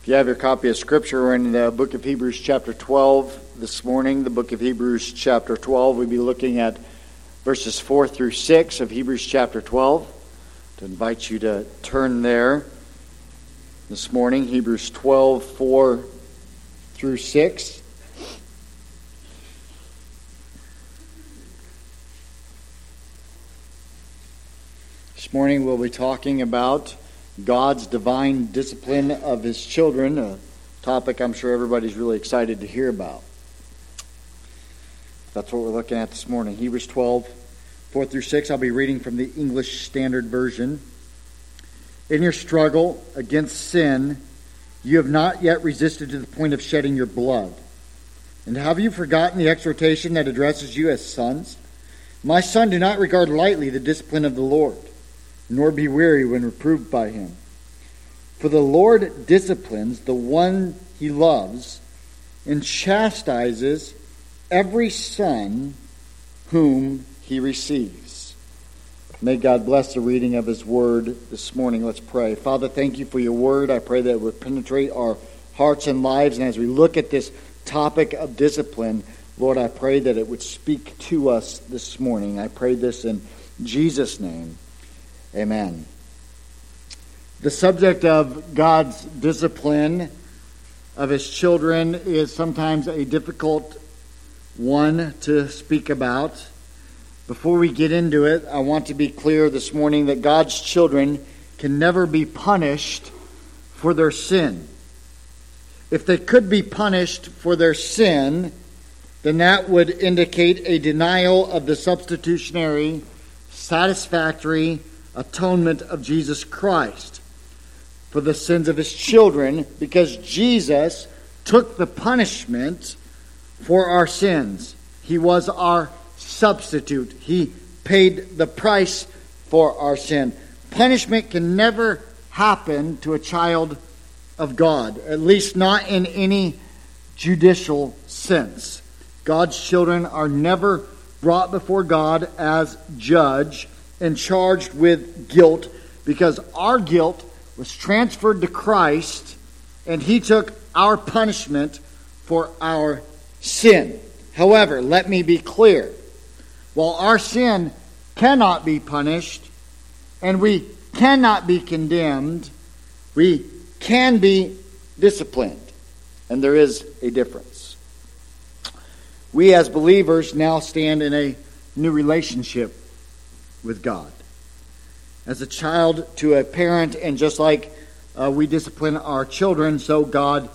If you have your copy of Scripture, we're in the book of Hebrews, chapter 12 this morning. The book of Hebrews, chapter 12. We'll be looking at verses 4 through 6 of Hebrews, chapter 12. To invite you to turn there this morning, Hebrews 12, 4 through 6. This morning we'll be talking about God's divine discipline of his children, a topic I'm sure everybody's really excited to hear about. That's what we're looking at this morning. Hebrews 12, 4 through 6. I'll be reading from the English Standard Version. In your struggle against sin, you have not yet resisted to the point of shedding your blood. And have you forgotten the exhortation that addresses you as sons? My son, do not regard lightly the discipline of the Lord nor be weary when reproved by him. For the Lord disciplines the one he loves and chastises every son whom he receives. May God bless the reading of his word this morning. Let's pray. Father, thank you for your word. I pray that it would penetrate our hearts and lives. And as we look at this topic of discipline, Lord, I pray that it would speak to us this morning. I pray this in Jesus' name. Amen. The subject of God's discipline of his children is sometimes a difficult one to speak about. Before we get into it, I want to be clear this morning that God's children can never be punished for their sin. If they could be punished for their sin, then that would indicate a denial of the substitutionary, satisfactory, atonement of Jesus Christ for the sins of his children because Jesus took the punishment for our sins. He was our substitute. He paid the price for our sin. Punishment can never happen to a child of God, at least not in any judicial sense. God's children are never brought before God as judge and charged with guilt because our guilt was transferred to Christ and he took our punishment for our sin. However, let me be clear. While our sin cannot be punished and we cannot be condemned, we can be disciplined. And there is a difference. We as believers now stand in a new relationship with God. As a child to a parent, and just like uh, we discipline our children, so God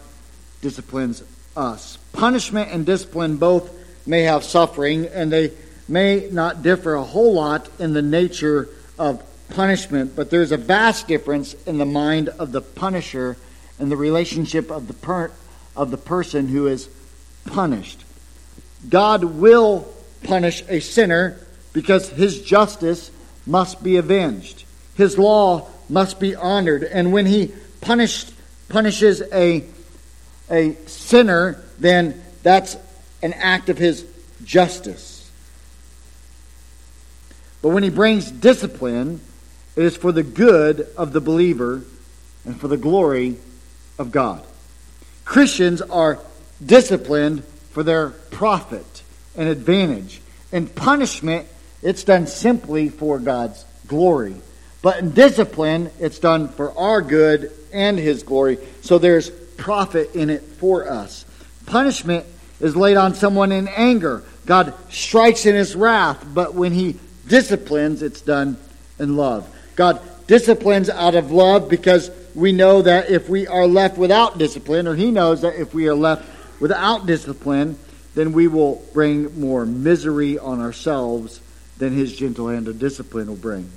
disciplines us. Punishment and discipline both may have suffering, and they may not differ a whole lot in the nature of punishment, but there's a vast difference in the mind of the punisher and the relationship of the per- of the person who is punished. God will punish a sinner because his justice must be avenged. His law must be honored. And when he punished, punishes a, a sinner, then that's an act of his justice. But when he brings discipline, it is for the good of the believer and for the glory of God. Christians are disciplined for their profit and advantage. And punishment it's done simply for God's glory. But in discipline, it's done for our good and His glory. So there's profit in it for us. Punishment is laid on someone in anger. God strikes in His wrath, but when He disciplines, it's done in love. God disciplines out of love because we know that if we are left without discipline, or He knows that if we are left without discipline, then we will bring more misery on ourselves than his gentle hand of discipline will bring.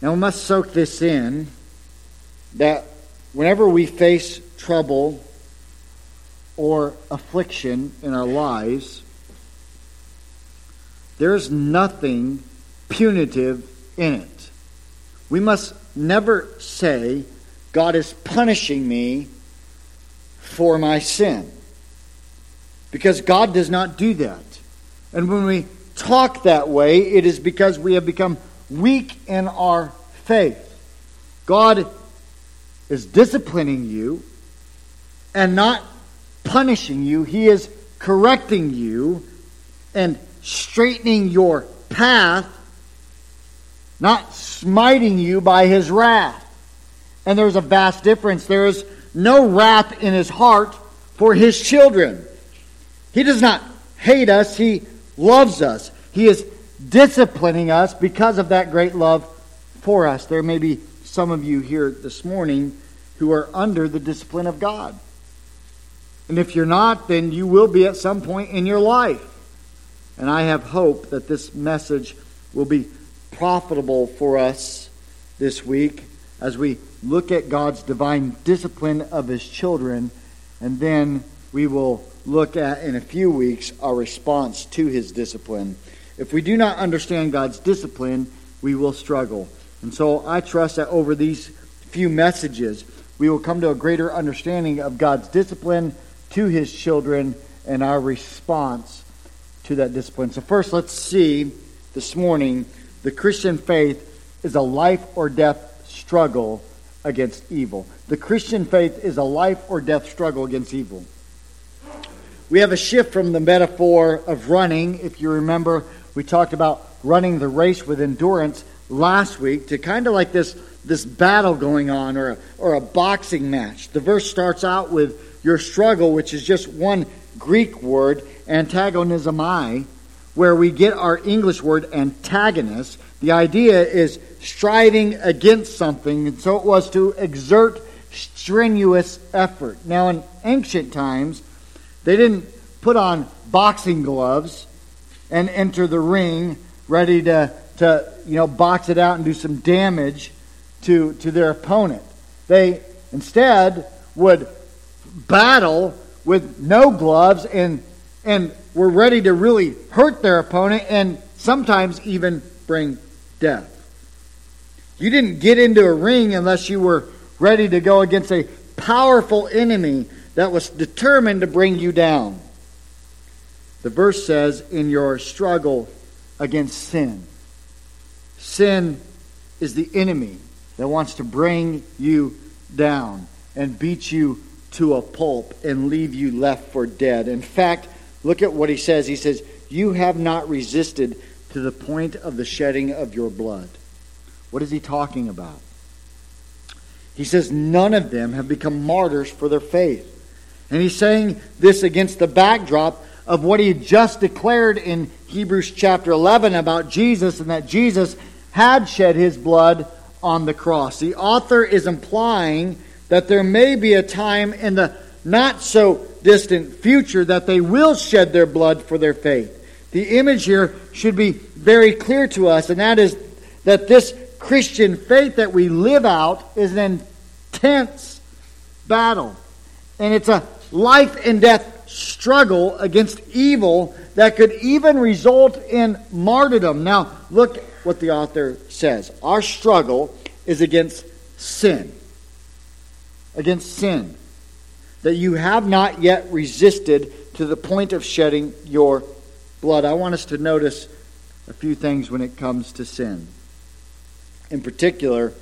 Now we must soak this in that whenever we face trouble or affliction in our lives, there is nothing punitive in it. We must never say, God is punishing me for my sin. Because God does not do that. And when we talk that way, it is because we have become weak in our faith. God is disciplining you and not punishing you. He is correcting you and straightening your path, not smiting you by his wrath. And there's a vast difference. There is no wrath in his heart for his children. He does not hate us, he loves us. He is disciplining us because of that great love for us. There may be some of you here this morning who are under the discipline of God. And if you're not, then you will be at some point in your life. And I have hope that this message will be profitable for us this week as we look at God's divine discipline of his children, and then we will look at in a few weeks our response to his discipline. If we do not understand God's discipline, we will struggle. And so I trust that over these few messages, we will come to a greater understanding of God's discipline to his children and our response to that discipline. So, first, let's see this morning the Christian faith is a life or death struggle against evil. The Christian faith is a life or death struggle against evil. We have a shift from the metaphor of running. If you remember, we talked about running the race with endurance last week to kind of like this, this battle going on or a, or a boxing match. The verse starts out with your struggle, which is just one Greek word, antagonismai, where we get our English word antagonist. The idea is striving against something, and so it was to exert strenuous effort. Now, in ancient times, they didn't put on boxing gloves and enter the ring ready to, to you know, box it out and do some damage to, to their opponent. They instead would battle with no gloves and, and were ready to really hurt their opponent and sometimes even bring death. You didn't get into a ring unless you were ready to go against a powerful enemy that was determined to bring you down. The verse says, in your struggle against sin. Sin is the enemy that wants to bring you down and beat you to a pulp and leave you left for dead. In fact, look at what he says. He says, You have not resisted to the point of the shedding of your blood. What is he talking about? He says, None of them have become martyrs for their faith. And he's saying this against the backdrop of what he just declared in Hebrews chapter 11 about Jesus and that Jesus had shed his blood on the cross. The author is implying that there may be a time in the not so distant future that they will shed their blood for their faith. The image here should be very clear to us, and that is that this Christian faith that we live out is an intense battle. And it's a life and death struggle against evil that could even result in martyrdom. Now, look what the author says. Our struggle is against sin. Against sin. That you have not yet resisted to the point of shedding your blood. I want us to notice a few things when it comes to sin. In particular,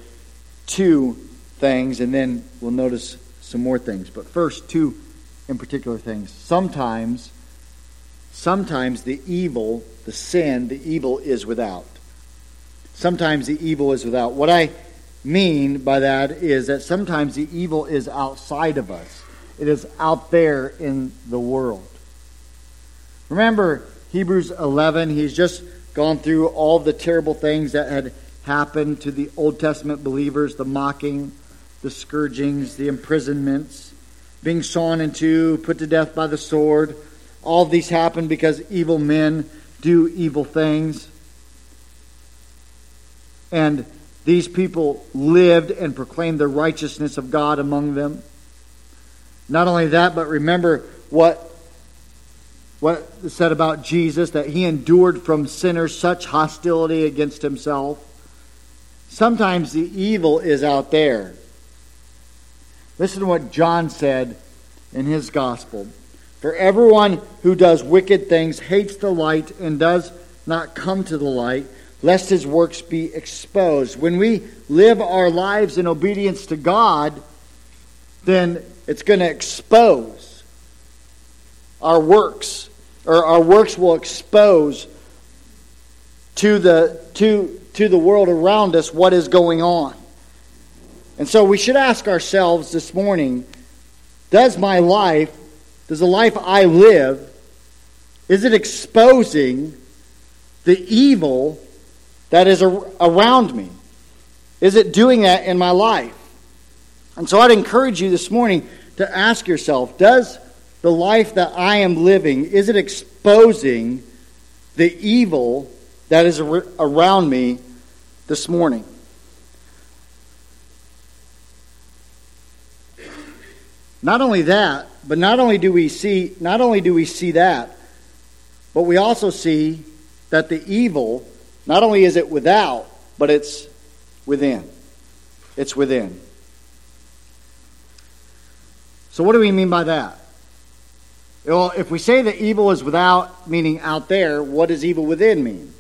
two things, and then we'll notice some more things. But first, two in particular things. Sometimes, sometimes the evil, the sin, the evil is without. Sometimes the evil is without. What I mean by that is that sometimes the evil is outside of us. It is out there in the world. Remember Hebrews 11, he's just gone through all the terrible things that had happened to the Old Testament believers the mocking, the scourgings, the imprisonments being sawn in two, put to death by the sword. All of these happen because evil men do evil things. And these people lived and proclaimed the righteousness of God among them. Not only that, but remember what what said about Jesus that he endured from sinners such hostility against himself. Sometimes the evil is out there. Listen to what John said in his gospel. For everyone who does wicked things hates the light and does not come to the light, lest his works be exposed. When we live our lives in obedience to God, then it's going to expose our works, or our works will expose to the, to, to the world around us what is going on. And so we should ask ourselves this morning does my life, does the life I live, is it exposing the evil that is around me? Is it doing that in my life? And so I'd encourage you this morning to ask yourself, does the life that I am living, is it exposing the evil that is around me this morning? Not only that, but not only do we see not only do we see that, but we also see that the evil not only is it without, but it's within. It's within. So what do we mean by that? Well, if we say that evil is without, meaning out there, what does evil within mean?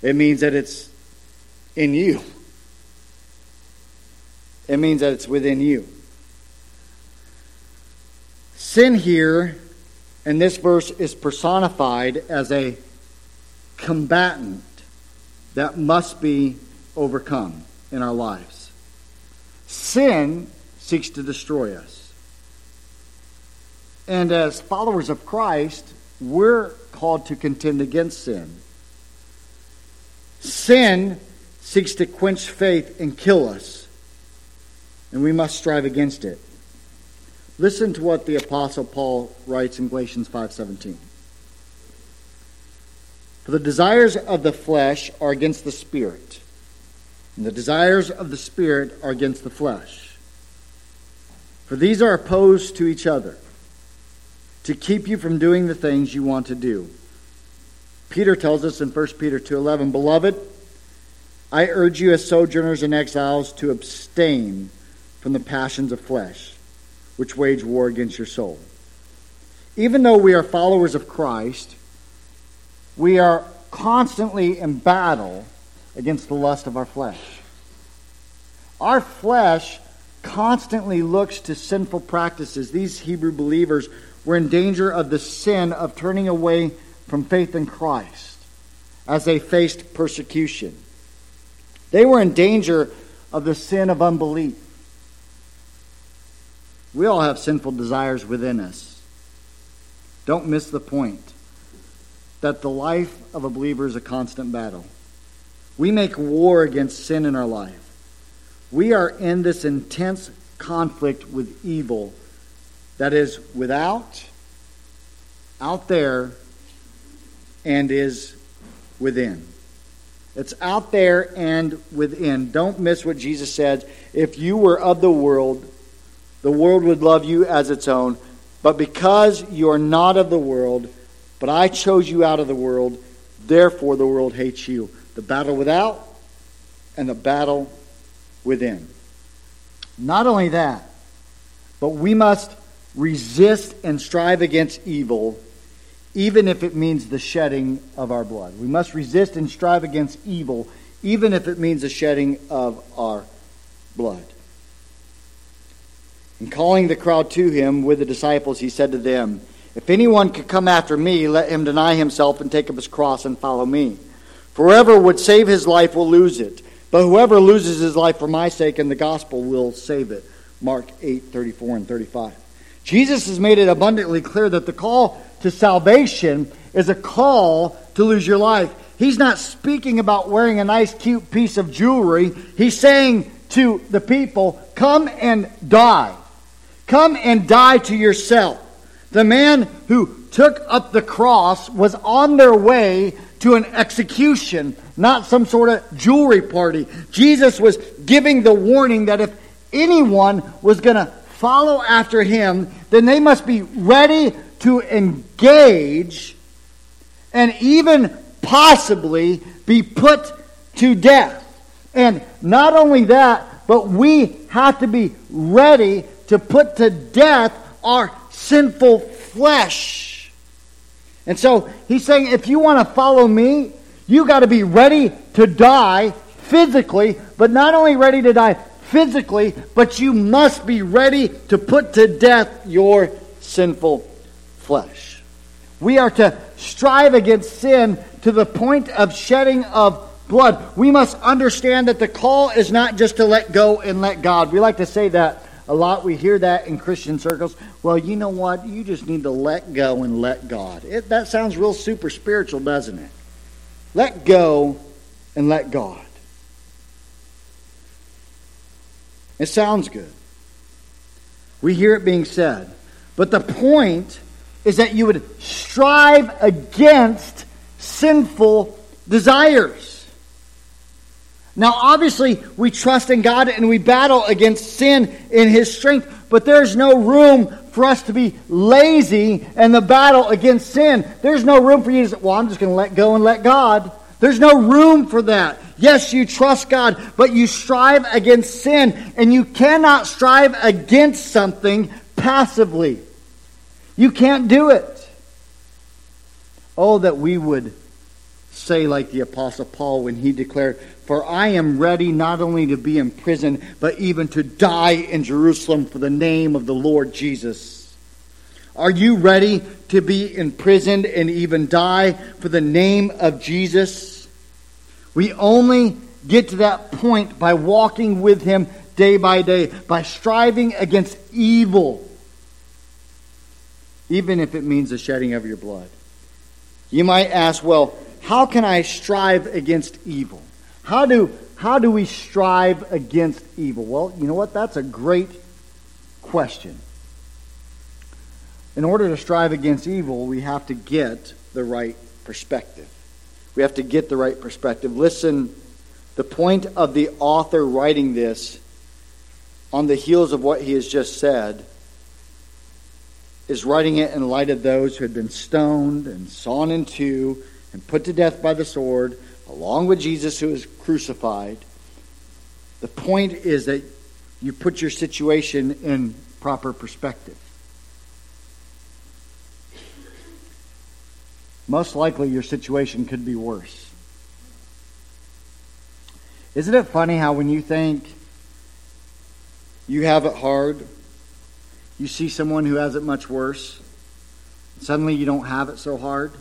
It means that it's in you. It means that it's within you. Sin here in this verse is personified as a combatant that must be overcome in our lives. Sin seeks to destroy us. And as followers of Christ, we're called to contend against sin. Sin seeks to quench faith and kill us, and we must strive against it. Listen to what the apostle Paul writes in Galatians 5:17. For the desires of the flesh are against the spirit, and the desires of the spirit are against the flesh. For these are opposed to each other to keep you from doing the things you want to do. Peter tells us in 1 Peter 2:11, "Beloved, I urge you as sojourners and exiles to abstain from the passions of flesh, which wage war against your soul." Even though we are followers of Christ, we are constantly in battle against the lust of our flesh. Our flesh constantly looks to sinful practices. These Hebrew believers were in danger of the sin of turning away from faith in Christ as they faced persecution. They were in danger of the sin of unbelief. We all have sinful desires within us. Don't miss the point that the life of a believer is a constant battle. We make war against sin in our life. We are in this intense conflict with evil that is without, out there, and is within. It's out there and within. Don't miss what Jesus said. If you were of the world, the world would love you as its own. But because you are not of the world, but I chose you out of the world, therefore the world hates you. The battle without and the battle within. Not only that, but we must resist and strive against evil, even if it means the shedding of our blood. We must resist and strive against evil, even if it means the shedding of our blood. In calling the crowd to him with the disciples, he said to them, if anyone could come after me, let him deny himself and take up his cross and follow me. For whoever would save his life will lose it, but whoever loses his life for my sake and the gospel will save it. Mark 8, 34 and 35. Jesus has made it abundantly clear that the call to salvation is a call to lose your life. He's not speaking about wearing a nice, cute piece of jewelry. He's saying to the people, Come and die. Come and die to yourself. The man who took up the cross was on their way to an execution, not some sort of jewelry party. Jesus was giving the warning that if anyone was going to follow after him, then they must be ready to engage and even possibly be put to death. And not only that, but we have to be ready to put to death our sinful flesh. And so he's saying if you want to follow me, you got to be ready to die physically, but not only ready to die physically, but you must be ready to put to death your sinful flesh. We are to strive against sin to the point of shedding of blood. We must understand that the call is not just to let go and let God. We like to say that a lot. We hear that in Christian circles. Well, you know what? You just need to let go and let God. It, that sounds real super spiritual, doesn't it? Let go and let God. It sounds good. We hear it being said. But the point is that you would strive against sinful desires. Now, obviously, we trust in God and we battle against sin in His strength, but there's no room for us to be lazy in the battle against sin. There's no room for you to say, well, I'm just going to let go and let God. There's no room for that. Yes, you trust God, but you strive against sin, and you cannot strive against something passively. You can't do it. Oh, that we would say, like the Apostle Paul when he declared, For I am ready not only to be in prison, but even to die in Jerusalem for the name of the Lord Jesus. Are you ready to be imprisoned and even die for the name of Jesus? We only get to that point by walking with Him day by day, by striving against evil, even if it means the shedding of your blood. You might ask, well, how can I strive against evil? How do, how do we strive against evil? Well, you know what? That's a great question. In order to strive against evil, we have to get the right perspective. We have to get the right perspective. Listen, the point of the author writing this on the heels of what he has just said is writing it in light of those who had been stoned and sawn in two and put to death by the sword, along with Jesus who was crucified. The point is that you put your situation in proper perspective. Most likely, your situation could be worse. Isn't it funny how when you think you have it hard, you see someone who has it much worse, suddenly you don't have it so hard?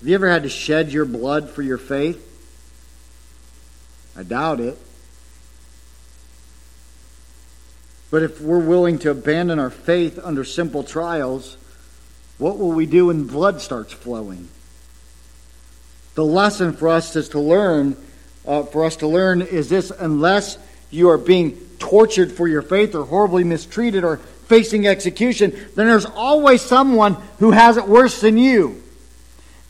Have you ever had to shed your blood for your faith? I doubt it. But if we're willing to abandon our faith under simple trials, what will we do when blood starts flowing? The lesson for us is to learn, uh, for us to learn is this: unless you are being tortured for your faith, or horribly mistreated, or facing execution, then there's always someone who has it worse than you.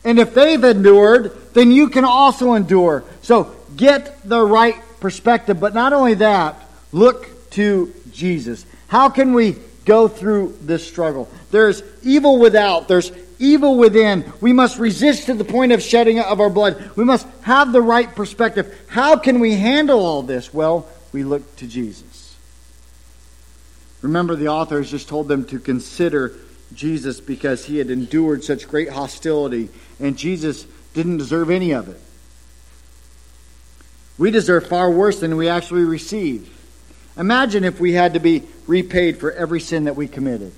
And if they've endured, then you can also endure. So get the right perspective. But not only that, look to Jesus. How can we go through this struggle? There's evil without, there's evil within. We must resist to the point of shedding of our blood. We must have the right perspective. How can we handle all this? Well, we look to Jesus. Remember, the author has just told them to consider Jesus because he had endured such great hostility, and Jesus didn't deserve any of it. We deserve far worse than we actually receive. Imagine if we had to be repaid for every sin that we committed.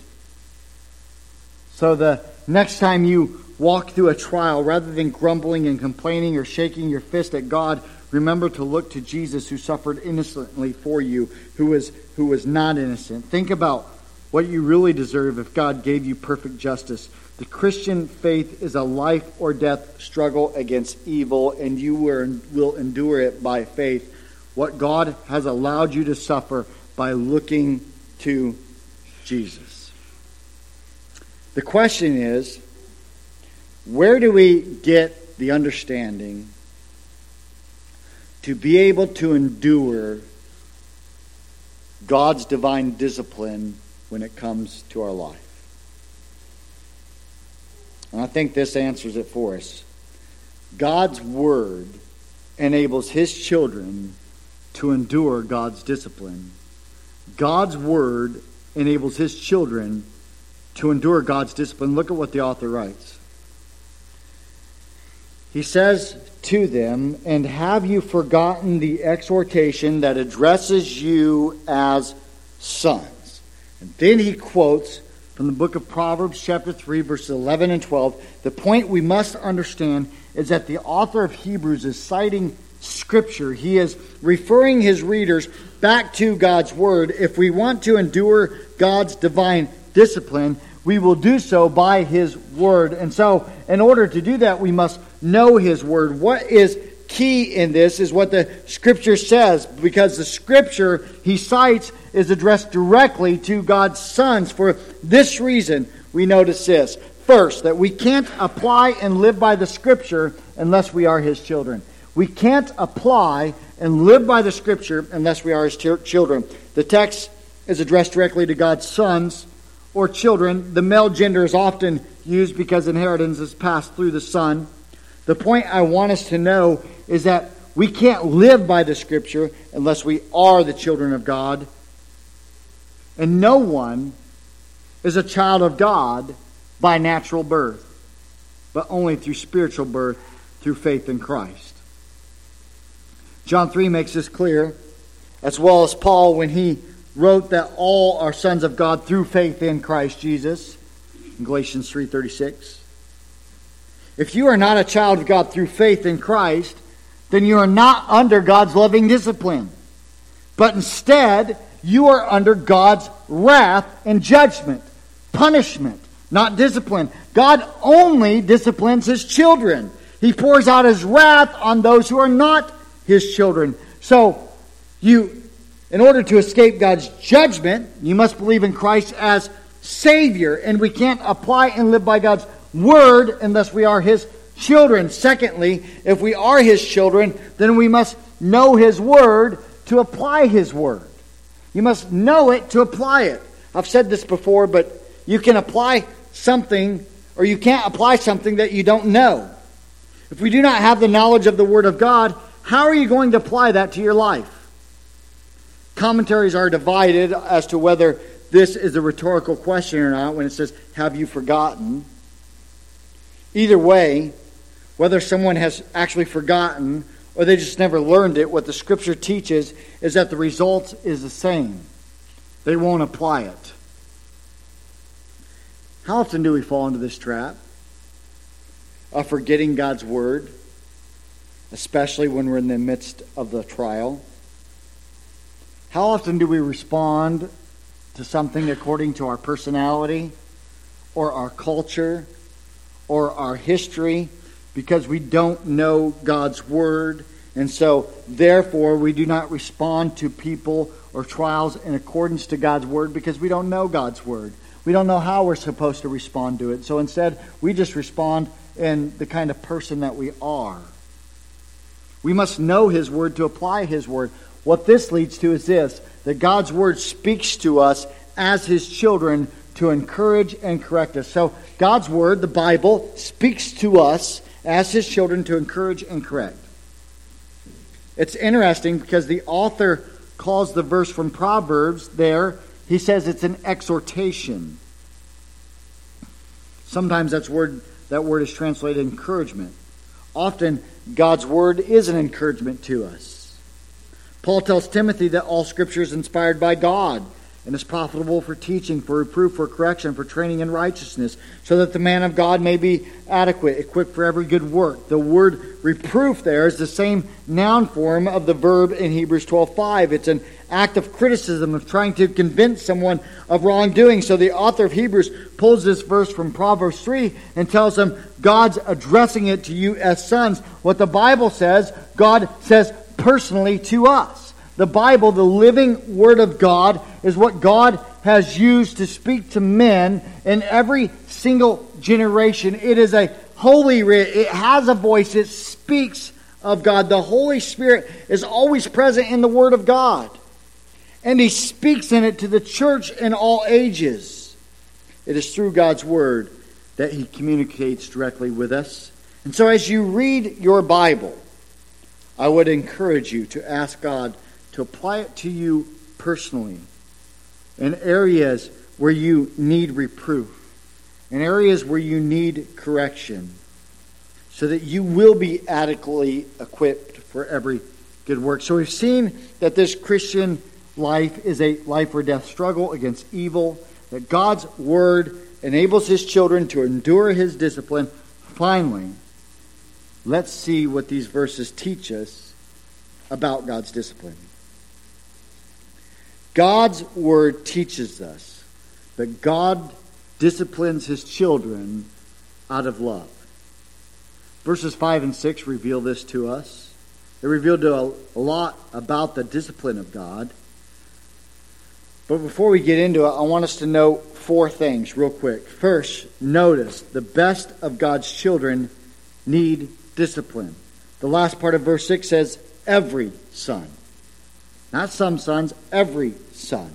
So the next time you walk through a trial, rather than grumbling and complaining or shaking your fist at God, remember to look to Jesus who suffered innocently for you, who was, who was not innocent. Think about what you really deserve if God gave you perfect justice. The Christian faith is a life or death struggle against evil, and you will endure it by faith. What God has allowed you to suffer by looking to Jesus. The question is where do we get the understanding to be able to endure God's divine discipline when it comes to our life. And I think this answers it for us. God's Word enables His children to endure God's discipline. God's Word enables His children to endure God's discipline. Look at what the author writes. He says to them, and have you forgotten the exhortation that addresses you as sons? And then he quotes from the book of Proverbs, chapter 3, verses 11 and 12. The point we must understand is that the author of Hebrews is citing Scripture. He is referring his readers back to God's Word. If we want to endure God's divine discipline, we will do so by His Word. And so, in order to do that, we must know His Word. What is key in this is what the Scripture says, because the Scripture he cites is addressed directly to God's sons. For this reason, we notice this. First, that we can't apply and live by the Scripture unless we are His children. We can't apply and live by the Scripture unless we are His children. The text is addressed directly to God's sons or children. The male gender is often used because inheritance is passed through the son. The point I want us to know is that we can't live by the Scripture unless we are the children of God. And no one is a child of God by natural birth, but only through spiritual birth through faith in Christ. John 3 makes this clear, as well as Paul when he wrote that all are sons of God through faith in Christ Jesus in Galatians 3:36. If you are not a child of God through faith in Christ, then you are not under God's loving discipline. But instead, you are under God's wrath and judgment, punishment, not discipline. God only disciplines his children. He pours out his wrath on those who are not his children. So, you in order to escape God's judgment, you must believe in Christ as Savior. And we can't apply and live by God's Word unless we are His children. Secondly, if we are His children, then we must know His Word to apply His Word. You must know it to apply it. I've said this before, but you can apply something or you can't apply something that you don't know. If we do not have the knowledge of the Word of God, how are you going to apply that to your life? Commentaries are divided as to whether this is a rhetorical question or not when it says, Have you forgotten? Either way, whether someone has actually forgotten or they just never learned it, what the scripture teaches is that the result is the same. They won't apply it. How often do we fall into this trap of forgetting God's word, especially when we're in the midst of the trial? How often do we respond to something according to our personality or our culture or our history because we don't know God's Word? And so, therefore, we do not respond to people or trials in accordance to God's Word because we don't know God's Word. We don't know how we're supposed to respond to it. So instead, we just respond in the kind of person that we are. We must know His Word to apply His Word. What this leads to is this that God's word speaks to us as his children to encourage and correct us. So, God's word, the Bible, speaks to us as his children to encourage and correct. It's interesting because the author calls the verse from Proverbs there, he says it's an exhortation. Sometimes that's word, that word is translated encouragement. Often, God's word is an encouragement to us. Paul tells Timothy that all scripture is inspired by God and is profitable for teaching, for reproof, for correction, for training in righteousness, so that the man of God may be adequate, equipped for every good work. The word reproof there is the same noun form of the verb in Hebrews 12:5. It's an act of criticism of trying to convince someone of wrongdoing. So the author of Hebrews pulls this verse from Proverbs 3 and tells them God's addressing it to you as sons. What the Bible says, God says personally to us. The Bible, the living Word of God, is what God has used to speak to men in every single generation. It is a holy writ, it has a voice, it speaks of God. The Holy Spirit is always present in the Word of God, and He speaks in it to the church in all ages. It is through God's Word that He communicates directly with us. And so, as you read your Bible, I would encourage you to ask God to apply it to you personally in areas where you need reproof, in areas where you need correction. so that you will be adequately equipped for every good work. So we've seen that this Christian life is a life or death struggle against evil, that God's word enables his children to endure his discipline. Finally, let's see what these verses teach us about God's discipline. God's word teaches us that God disciplines his children out of love. Verses 5 and 6 reveal this to us. They reveal a, a lot about the discipline of God. But before we get into it, I want us to note four things real quick. First, notice the best of God's children need discipline. The last part of verse 6 says, every son. Not some sons, every son.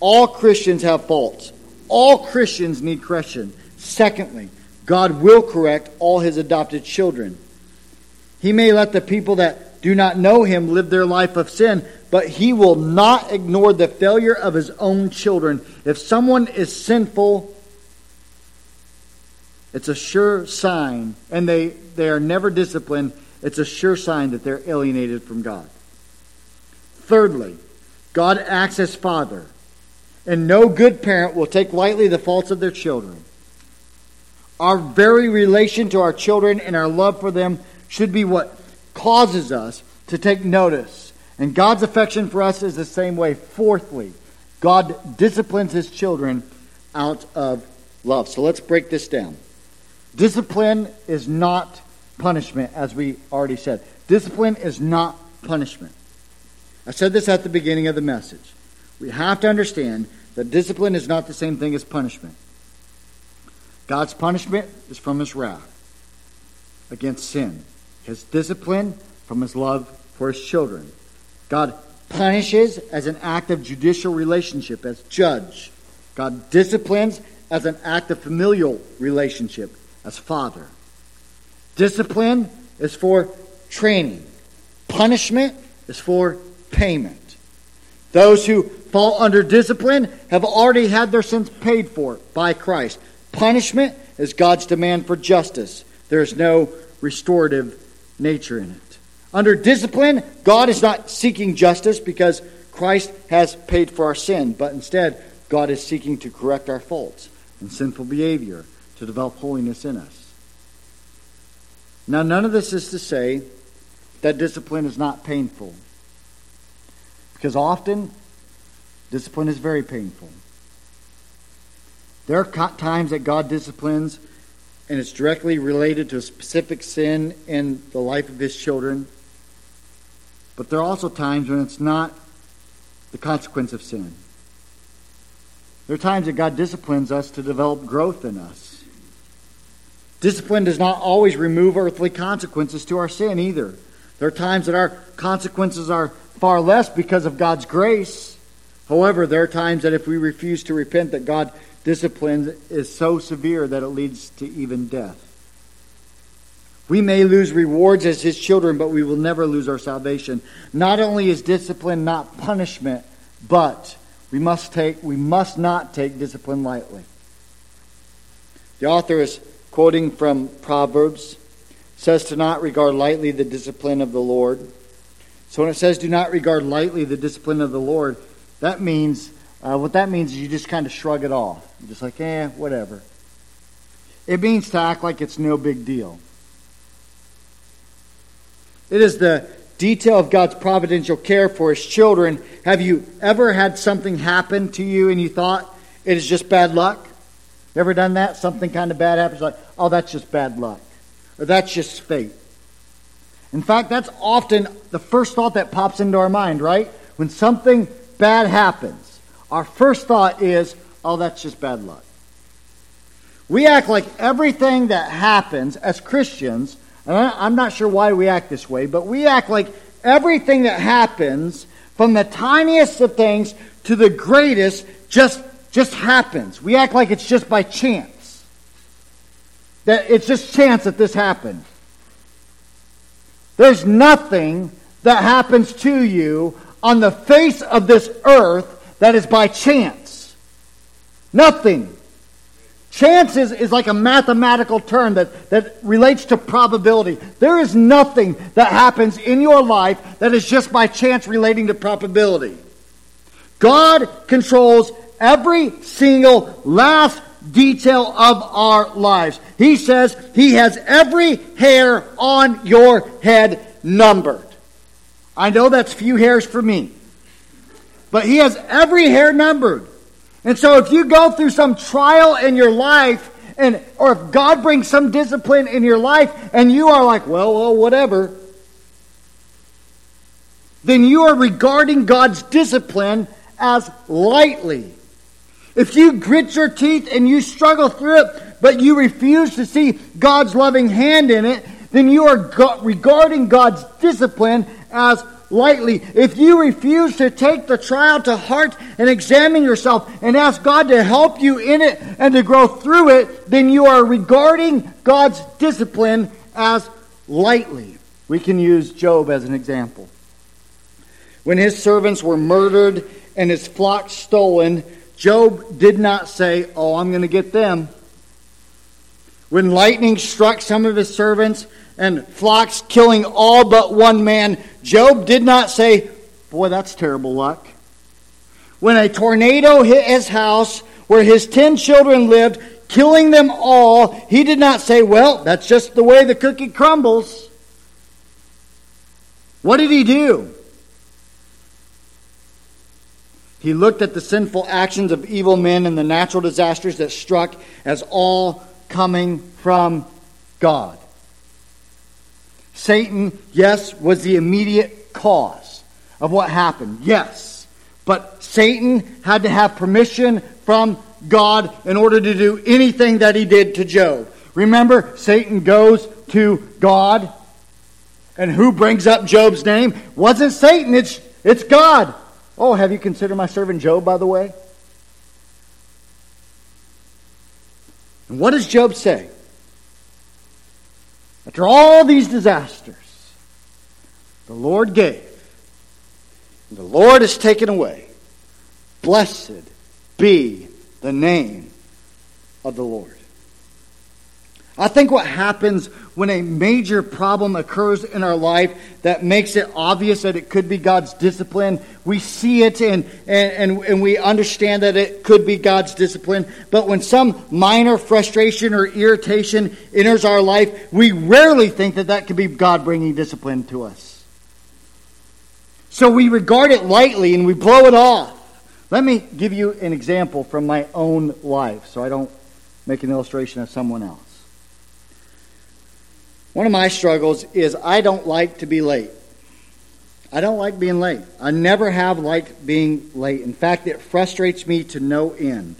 All Christians have faults. All Christians need correction. Secondly, God will correct all his adopted children. He may let the people that do not know him live their life of sin, but he will not ignore the failure of his own children. If someone is sinful, it's a sure sign, and they, they are never disciplined, it's a sure sign that they're alienated from God. Thirdly, God acts as Father, and no good parent will take lightly the faults of their children. Our very relation to our children and our love for them should be what causes us to take notice. And God's affection for us is the same way. Fourthly, God disciplines his children out of love. So let's break this down. Discipline is not punishment, as we already said. Discipline is not punishment. I said this at the beginning of the message. We have to understand that discipline is not the same thing as punishment. God's punishment is from his wrath against sin, his discipline from his love for his children. God punishes as an act of judicial relationship, as judge. God disciplines as an act of familial relationship, as father. Discipline is for training, punishment is for payment. Those who fall under discipline have already had their sins paid for by Christ. Punishment is God's demand for justice. There is no restorative nature in it. Under discipline, God is not seeking justice because Christ has paid for our sin, but instead, God is seeking to correct our faults and sinful behavior to develop holiness in us. Now, none of this is to say that discipline is not painful. Because often, discipline is very painful. There are times that God disciplines, and it's directly related to a specific sin in the life of His children. But there are also times when it's not the consequence of sin. There are times that God disciplines us to develop growth in us. Discipline does not always remove earthly consequences to our sin either. There are times that our consequences are far less because of God's grace. However, there are times that if we refuse to repent, that God disciplines is so severe that it leads to even death. We may lose rewards as his children, but we will never lose our salvation. Not only is discipline not punishment, but we must take we must not take discipline lightly. The author is quoting from Proverbs says to not regard lightly the discipline of the Lord so when it says do not regard lightly the discipline of the Lord, that means, uh, what that means is you just kind of shrug it off. You're just like, eh, whatever. It means to act like it's no big deal. It is the detail of God's providential care for his children. Have you ever had something happen to you and you thought it is just bad luck? You ever done that? Something kind of bad happens, like, oh, that's just bad luck. Or that's just fate. In fact, that's often the first thought that pops into our mind, right? When something bad happens, our first thought is, oh, that's just bad luck. We act like everything that happens as Christians, and I'm not sure why we act this way, but we act like everything that happens, from the tiniest of things to the greatest, just, just happens. We act like it's just by chance. That it's just chance that this happened. There's nothing that happens to you on the face of this earth that is by chance. Nothing. Chances is like a mathematical term that, that relates to probability. There is nothing that happens in your life that is just by chance relating to probability. God controls every single last detail of our lives. He says He has every hair on your head numbered. I know that's few hairs for me, but He has every hair numbered. And so if you go through some trial in your life, and or if God brings some discipline in your life and you are like, well, well, whatever, then you are regarding God's discipline as lightly. If you grit your teeth and you struggle through it, but you refuse to see God's loving hand in it, then you are regarding God's discipline as lightly. If you refuse to take the trial to heart and examine yourself and ask God to help you in it and to grow through it, then you are regarding God's discipline as lightly. We can use Job as an example. When his servants were murdered and his flock stolen, Job did not say, Oh, I'm going to get them. When lightning struck some of his servants and flocks killing all but one man, Job did not say, Boy, that's terrible luck. When a tornado hit his house where his ten children lived, killing them all, he did not say, Well, that's just the way the cookie crumbles. What did he do? He looked at the sinful actions of evil men and the natural disasters that struck as all coming from God. Satan, yes, was the immediate cause of what happened. Yes. But Satan had to have permission from God in order to do anything that he did to Job. Remember, Satan goes to God. And who brings up Job's name? Wasn't Satan, it's, it's God. Oh, have you considered my servant Job, by the way? And what does Job say? After all these disasters, the Lord gave, and the Lord has taken away. Blessed be the name of the Lord. I think what happens when a major problem occurs in our life that makes it obvious that it could be God's discipline, we see it and, and, and, we understand that it could be God's discipline. But when some minor frustration or irritation enters our life, we rarely think that that could be God bringing discipline to us. So we regard it lightly and we blow it off. Let me give you an example from my own life so I don't make an illustration of someone else. One of my struggles is I don't like to be late. I don't like being late. I never have liked being late. In fact, it frustrates me to no end.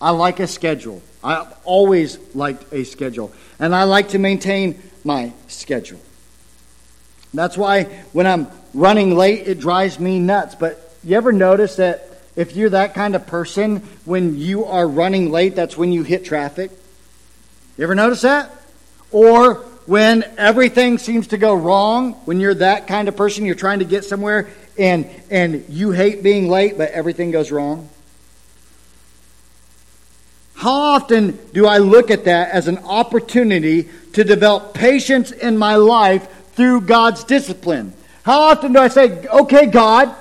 I like a schedule. I've always liked a schedule. And I like to maintain my schedule. That's why when I'm running late, it drives me nuts. But you ever notice that if you're that kind of person, when you are running late, that's when you hit traffic? You ever notice that? Or when everything seems to go wrong, when you're that kind of person, you're trying to get somewhere and, and you hate being late, but everything goes wrong? How often do I look at that as an opportunity to develop patience in my life through God's discipline? How often do I say, okay, God,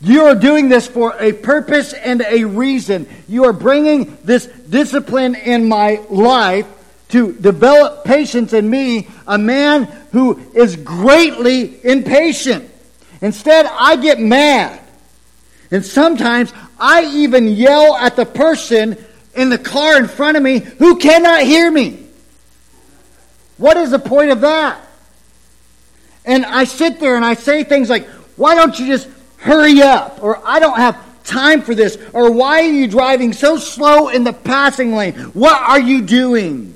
you are doing this for a purpose and a reason. You are bringing this discipline in my life to develop patience in me, a man who is greatly impatient. Instead, I get mad. And sometimes I even yell at the person in the car in front of me who cannot hear me. What is the point of that? And I sit there and I say things like, why don't you just hurry up? Or I don't have time for this. Or why are you driving so slow in the passing lane? What are you doing?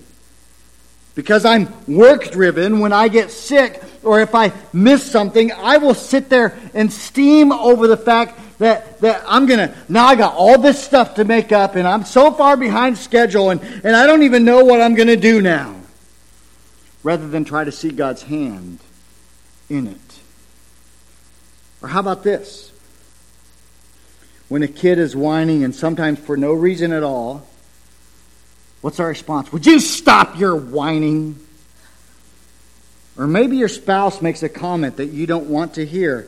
Because I'm work driven, when I get sick or if I miss something, I will sit there and steam over the fact that, that I'm going to, now I got all this stuff to make up and I'm so far behind schedule and, and I don't even know what I'm going to do now. Rather than try to see God's hand in it. Or how about this? When a kid is whining and sometimes for no reason at all, What's our response? Would you stop your whining? Or maybe your spouse makes a comment that you don't want to hear.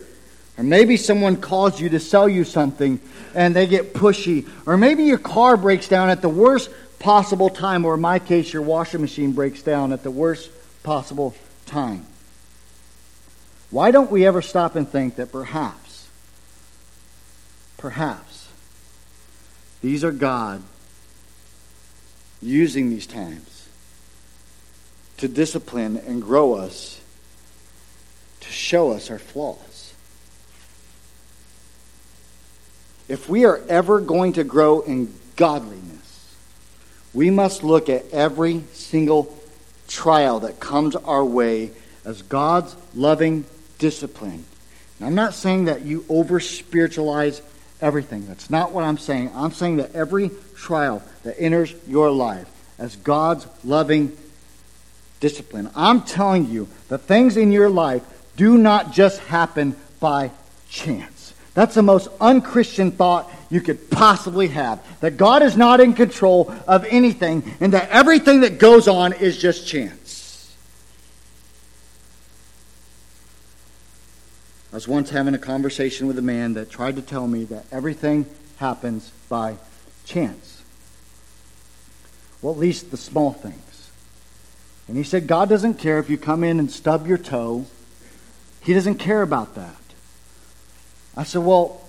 Or maybe someone calls you to sell you something and they get pushy. Or maybe your car breaks down at the worst possible time, or in my case, your washing machine breaks down at the worst possible time. Why don't we ever stop and think that perhaps, perhaps, these are God using these times to discipline and grow us, to show us our flaws. If we are ever going to grow in godliness, we must look at every single trial that comes our way as God's loving discipline. Now, I'm not saying that you over spiritualize everything. That's not what I'm saying. I'm saying that every trial that enters your life as God's loving discipline. I'm telling you, the things in your life do not just happen by chance. That's the most unchristian thought you could possibly have. That God is not in control of anything and that everything that goes on is just chance. I was once having a conversation with a man that tried to tell me that everything happens by chance. Well, at least the small things. And he said, God doesn't care if you come in and stub your toe. He doesn't care about that. I said, Well,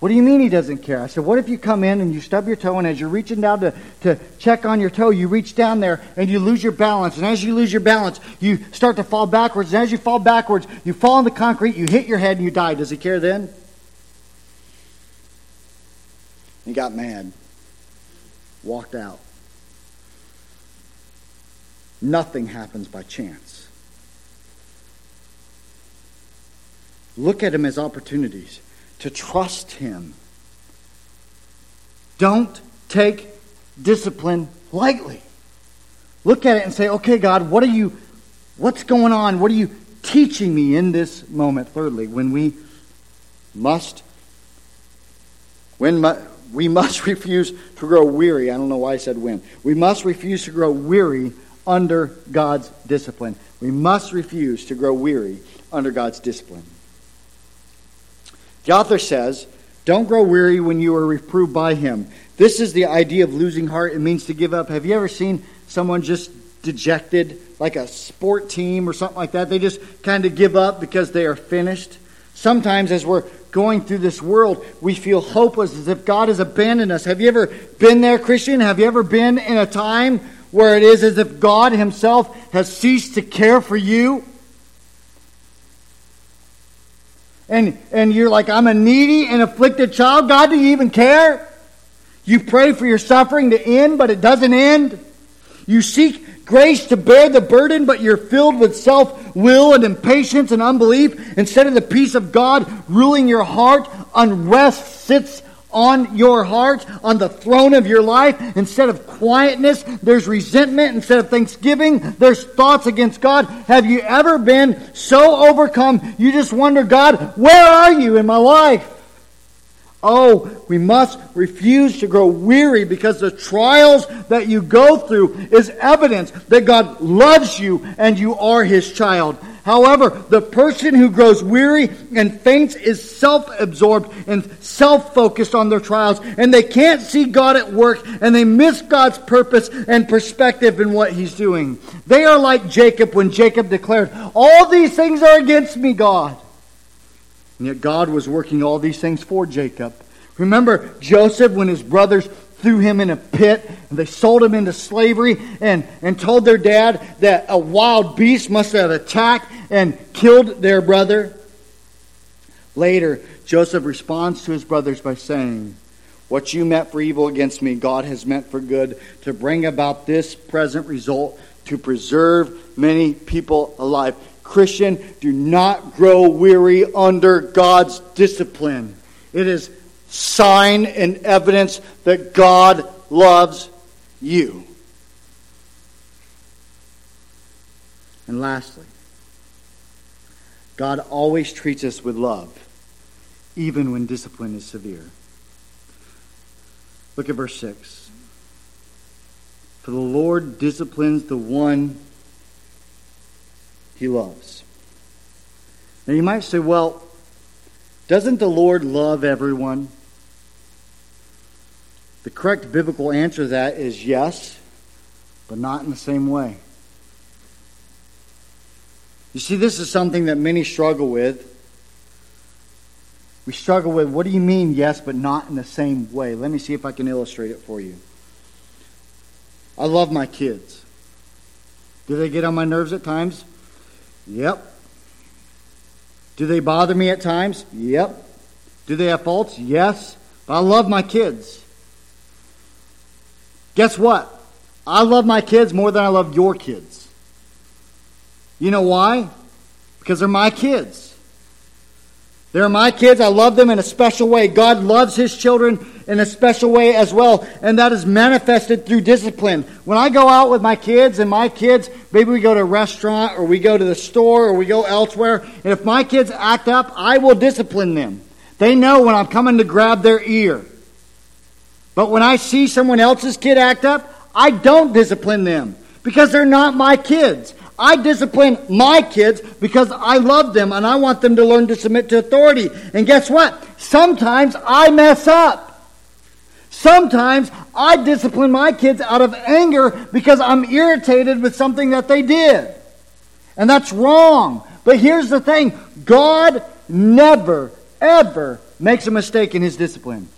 what do you mean he doesn't care? I said, What if you come in and you stub your toe, and as you're reaching down to, to check on your toe, you reach down there and you lose your balance. And as you lose your balance, you start to fall backwards. And as you fall backwards, you fall on the concrete, you hit your head, and you die. Does he care then? He got mad, walked out. Nothing happens by chance. Look at him as opportunities to trust Him. Don't take discipline lightly. Look at it and say, okay, God, what are you, what's going on? What are you teaching me in this moment? Thirdly, when we must, when we must refuse to grow weary. I don't know why I said when. We must refuse to grow weary under God's discipline. We must refuse to grow weary under God's discipline. The author says, Don't grow weary when you are reproved by him. This is the idea of losing heart. It means to give up. Have you ever seen someone just dejected, like a sport team or something like that? They just kind of give up because they are finished. Sometimes, as we're going through this world, we feel hopeless as if God has abandoned us. Have you ever been there, Christian? Have you ever been in a time where it is as if God Himself has ceased to care for you? and, and you're like, I'm a needy and afflicted child. God, do you even care? You pray for your suffering to end, but it doesn't end. You seek grace to bear the burden, but you're filled with self will and impatience and unbelief. Instead of the peace of God ruling your heart, unrest sits on your heart, on the throne of your life. Instead of quietness, there's resentment. Instead of thanksgiving, there's thoughts against God. Have you ever been so overcome you just wonder, God, where are you in my life? Oh, we must refuse to grow weary because the trials that you go through is evidence that God loves you and you are his child. However, the person who grows weary and faints is self absorbed and self focused on their trials, and they can't see God at work, and they miss God's purpose and perspective in what He's doing. They are like Jacob when Jacob declared, All these things are against me, God. And yet God was working all these things for Jacob. Remember Joseph when his brothers threw him in a pit and they sold him into slavery and, and told their dad that a wild beast must have attacked and killed their brother. Later, Joseph responds to his brothers by saying, What you meant for evil against me, God has meant for good to bring about this present result to preserve many people alive. Christian, do not grow weary under God's discipline. It is sign and evidence that God loves you. And lastly, God always treats us with love, even when discipline is severe. Look at verse 6. For the Lord disciplines the one he loves. Now you might say, well, doesn't the Lord love everyone? The correct biblical answer to that is yes, but not in the same way. You see, this is something that many struggle with. We struggle with what do you mean, yes, but not in the same way? Let me see if I can illustrate it for you. I love my kids. Do they get on my nerves at times? Yep. Do they bother me at times? Yep. Do they have faults? Yes. But I love my kids. Guess what? I love my kids more than I love your kids. You know why? Because they're my kids. They're my kids. I love them in a special way. God loves his children in a special way as well, and that is manifested through discipline. When I go out with my kids and my kids, maybe we go to a restaurant or we go to the store or we go elsewhere, and if my kids act up, I will discipline them. They know when I'm coming to grab their ear. But when I see someone else's kid act up, I don't discipline them because they're not my kids. I discipline my kids because I love them and I want them to learn to submit to authority. And guess what? Sometimes I mess up. Sometimes I discipline my kids out of anger because I'm irritated with something that they did. And that's wrong. But here's the thing God never, ever makes a mistake in his discipline.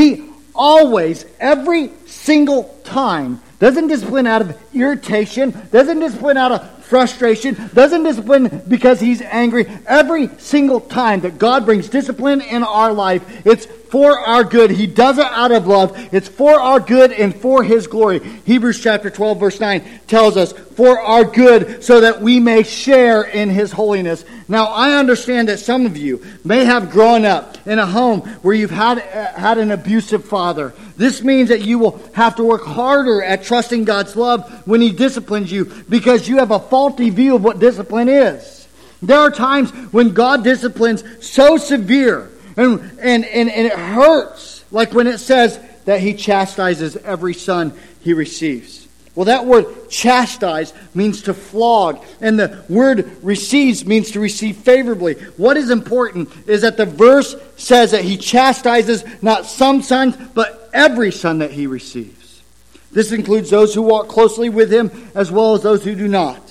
He always, every single time, doesn't discipline out of irritation, doesn't discipline out of frustration, doesn't discipline because he's angry. Every single time that God brings discipline in our life, it's for our good. He does it out of love. It's for our good and for His glory. Hebrews chapter 12, verse 9 tells us, for our good, so that we may share in His holiness. Now, I understand that some of you may have grown up in a home where you've had, uh, had an abusive father. This means that you will have to work harder at trusting God's love when He disciplines you because you have a faulty view of what discipline is. There are times when God disciplines so severe and, and, and, and it hurts, like when it says that he chastises every son he receives. Well, that word chastise means to flog, and the word receives means to receive favorably. What is important is that the verse says that he chastises not some sons, but every son that he receives. This includes those who walk closely with him as well as those who do not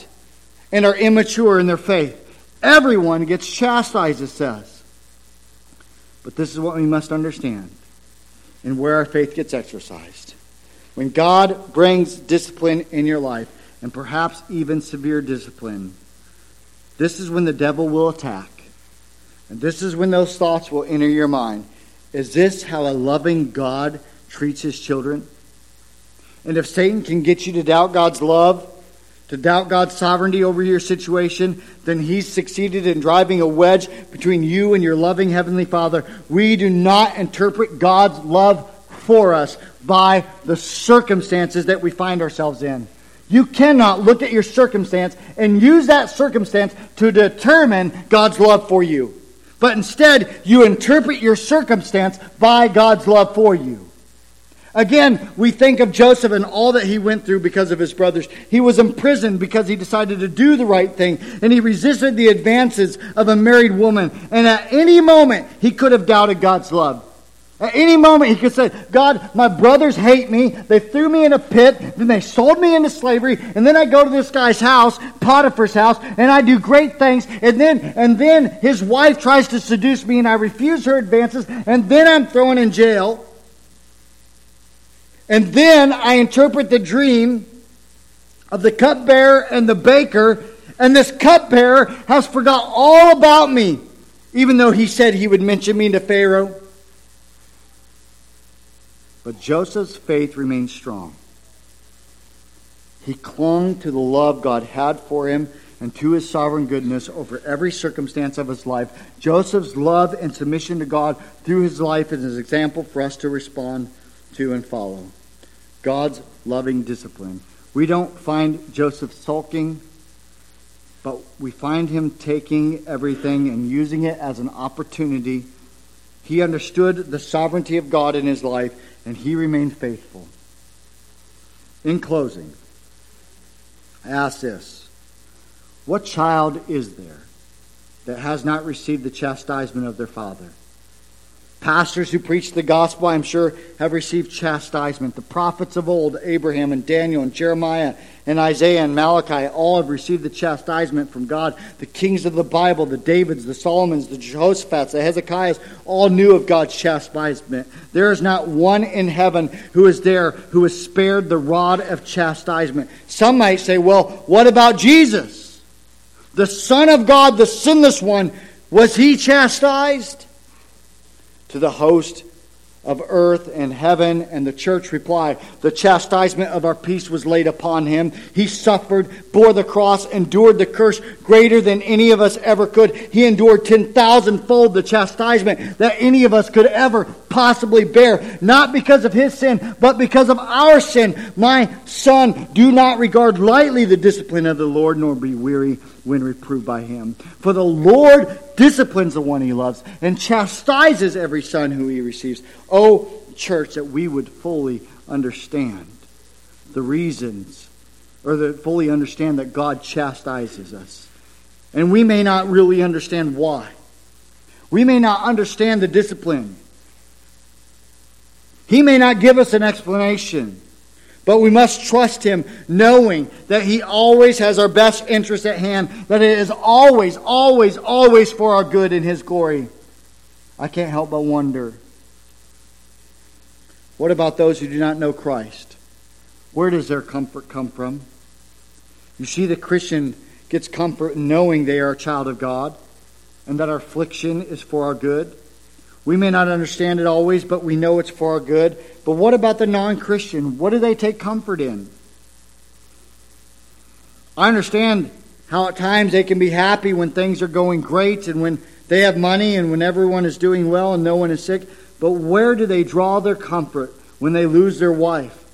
and are immature in their faith. Everyone gets chastised, it says. But this is what we must understand and where our faith gets exercised. When God brings discipline in your life, and perhaps even severe discipline, this is when the devil will attack. And this is when those thoughts will enter your mind. Is this how a loving God treats his children? And if Satan can get you to doubt God's love, to doubt God's sovereignty over your situation, then he's succeeded in driving a wedge between you and your loving Heavenly Father. We do not interpret God's love for us by the circumstances that we find ourselves in. You cannot look at your circumstance and use that circumstance to determine God's love for you. But instead, you interpret your circumstance by God's love for you. Again, we think of Joseph and all that he went through because of his brothers. He was imprisoned because he decided to do the right thing, and he resisted the advances of a married woman. And at any moment, he could have doubted God's love. At any moment, he could say, God, my brothers hate me. They threw me in a pit. Then they sold me into slavery. And then I go to this guy's house, Potiphar's house, and I do great things. And then, and then his wife tries to seduce me, and I refuse her advances. And then I'm thrown in jail. And then I interpret the dream of the cupbearer and the baker, and this cupbearer has forgot all about me, even though he said he would mention me to Pharaoh. But Joseph's faith remained strong. He clung to the love God had for him and to his sovereign goodness over every circumstance of his life. Joseph's love and submission to God through his life is an example for us to respond to and follow. God's loving discipline. We don't find Joseph sulking, but we find him taking everything and using it as an opportunity. He understood the sovereignty of God in his life, and he remained faithful. In closing, I ask this What child is there that has not received the chastisement of their father? Pastors who preach the gospel, I'm sure, have received chastisement. The prophets of old, Abraham and Daniel and Jeremiah and Isaiah and Malachi, all have received the chastisement from God. The kings of the Bible, the Davids, the Solomons, the Jehoshaphat's, the Hezekiahs, all knew of God's chastisement. There is not one in heaven who is there who is spared the rod of chastisement. Some might say, well, what about Jesus? The Son of God, the sinless one, was he chastised? To the host of earth and heaven. And the church replied, The chastisement of our peace was laid upon him. He suffered, bore the cross, endured the curse greater than any of us ever could. He endured 10,000 fold the chastisement that any of us could ever possibly bear. Not because of his sin, but because of our sin. My son, do not regard lightly the discipline of the Lord, nor be weary when reproved by him. For the Lord disciplines the one he loves and chastises every son who he receives. Oh, church, that we would fully understand the reasons, or that fully understand that God chastises us. And we may not really understand why. We may not understand the discipline. He may not give us an explanation. But we must trust Him knowing that He always has our best interest at hand, that it is always, always, always for our good in His glory. I can't help but wonder what about those who do not know Christ? Where does their comfort come from? You see, the Christian gets comfort knowing they are a child of God and that our affliction is for our good. We may not understand it always, but we know it's for our good. But what about the non Christian? What do they take comfort in? I understand how at times they can be happy when things are going great and when they have money and when everyone is doing well and no one is sick. But where do they draw their comfort when they lose their wife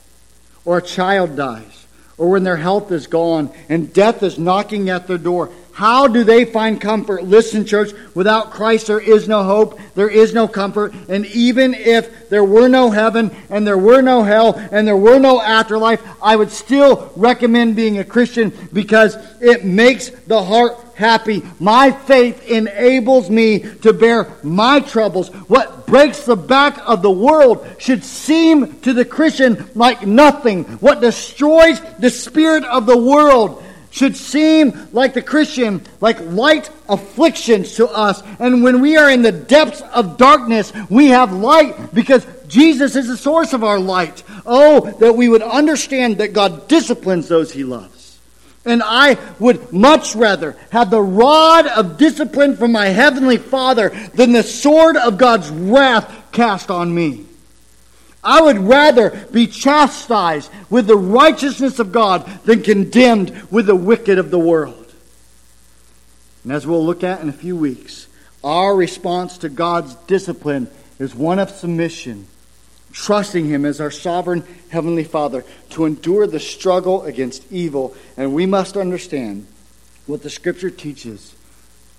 or a child dies or when their health is gone and death is knocking at their door? How do they find comfort? Listen, church, without Christ there is no hope, there is no comfort, and even if there were no heaven and there were no hell and there were no afterlife, I would still recommend being a Christian because it makes the heart happy. My faith enables me to bear my troubles. What breaks the back of the world should seem to the Christian like nothing. What destroys the spirit of the world should seem like the Christian, like light afflictions to us. And when we are in the depths of darkness, we have light because Jesus is the source of our light. Oh, that we would understand that God disciplines those he loves. And I would much rather have the rod of discipline from my heavenly Father than the sword of God's wrath cast on me. I would rather be chastised with the righteousness of God than condemned with the wicked of the world. And as we'll look at in a few weeks, our response to God's discipline is one of submission, trusting Him as our sovereign Heavenly Father to endure the struggle against evil. And we must understand what the Scripture teaches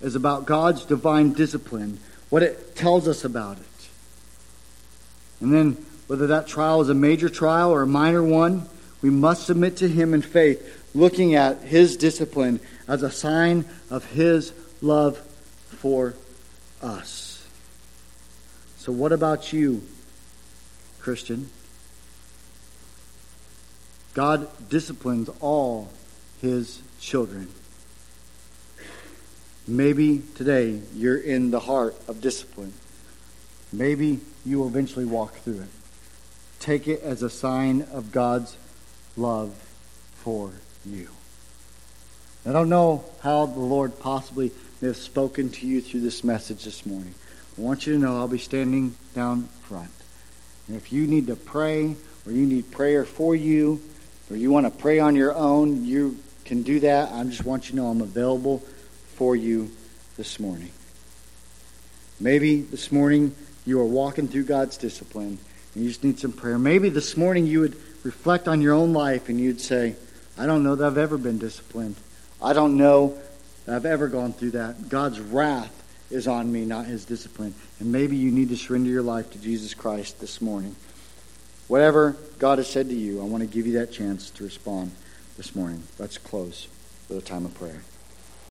is about God's divine discipline, what it tells us about it. And then whether that trial is a major trial or a minor one, we must submit to Him in faith, looking at His discipline as a sign of His love for us. So, what about you, Christian? God disciplines all His children. Maybe today you're in the heart of discipline. Maybe you will eventually walk through it. Take it as a sign of God's love for you. I don't know how the Lord possibly may have spoken to you through this message this morning. I want you to know I'll be standing down front. And if you need to pray, or you need prayer for you, or you want to pray on your own, you can do that. I just want you to know I'm available for you this morning. Maybe this morning you are walking through God's discipline you just need some prayer. Maybe this morning you would reflect on your own life and you'd say, I don't know that I've ever been disciplined. I don't know that I've ever gone through that. God's wrath is on me, not his discipline. And maybe you need to surrender your life to Jesus Christ this morning. Whatever God has said to you, I want to give you that chance to respond this morning. Let's close with a time of prayer.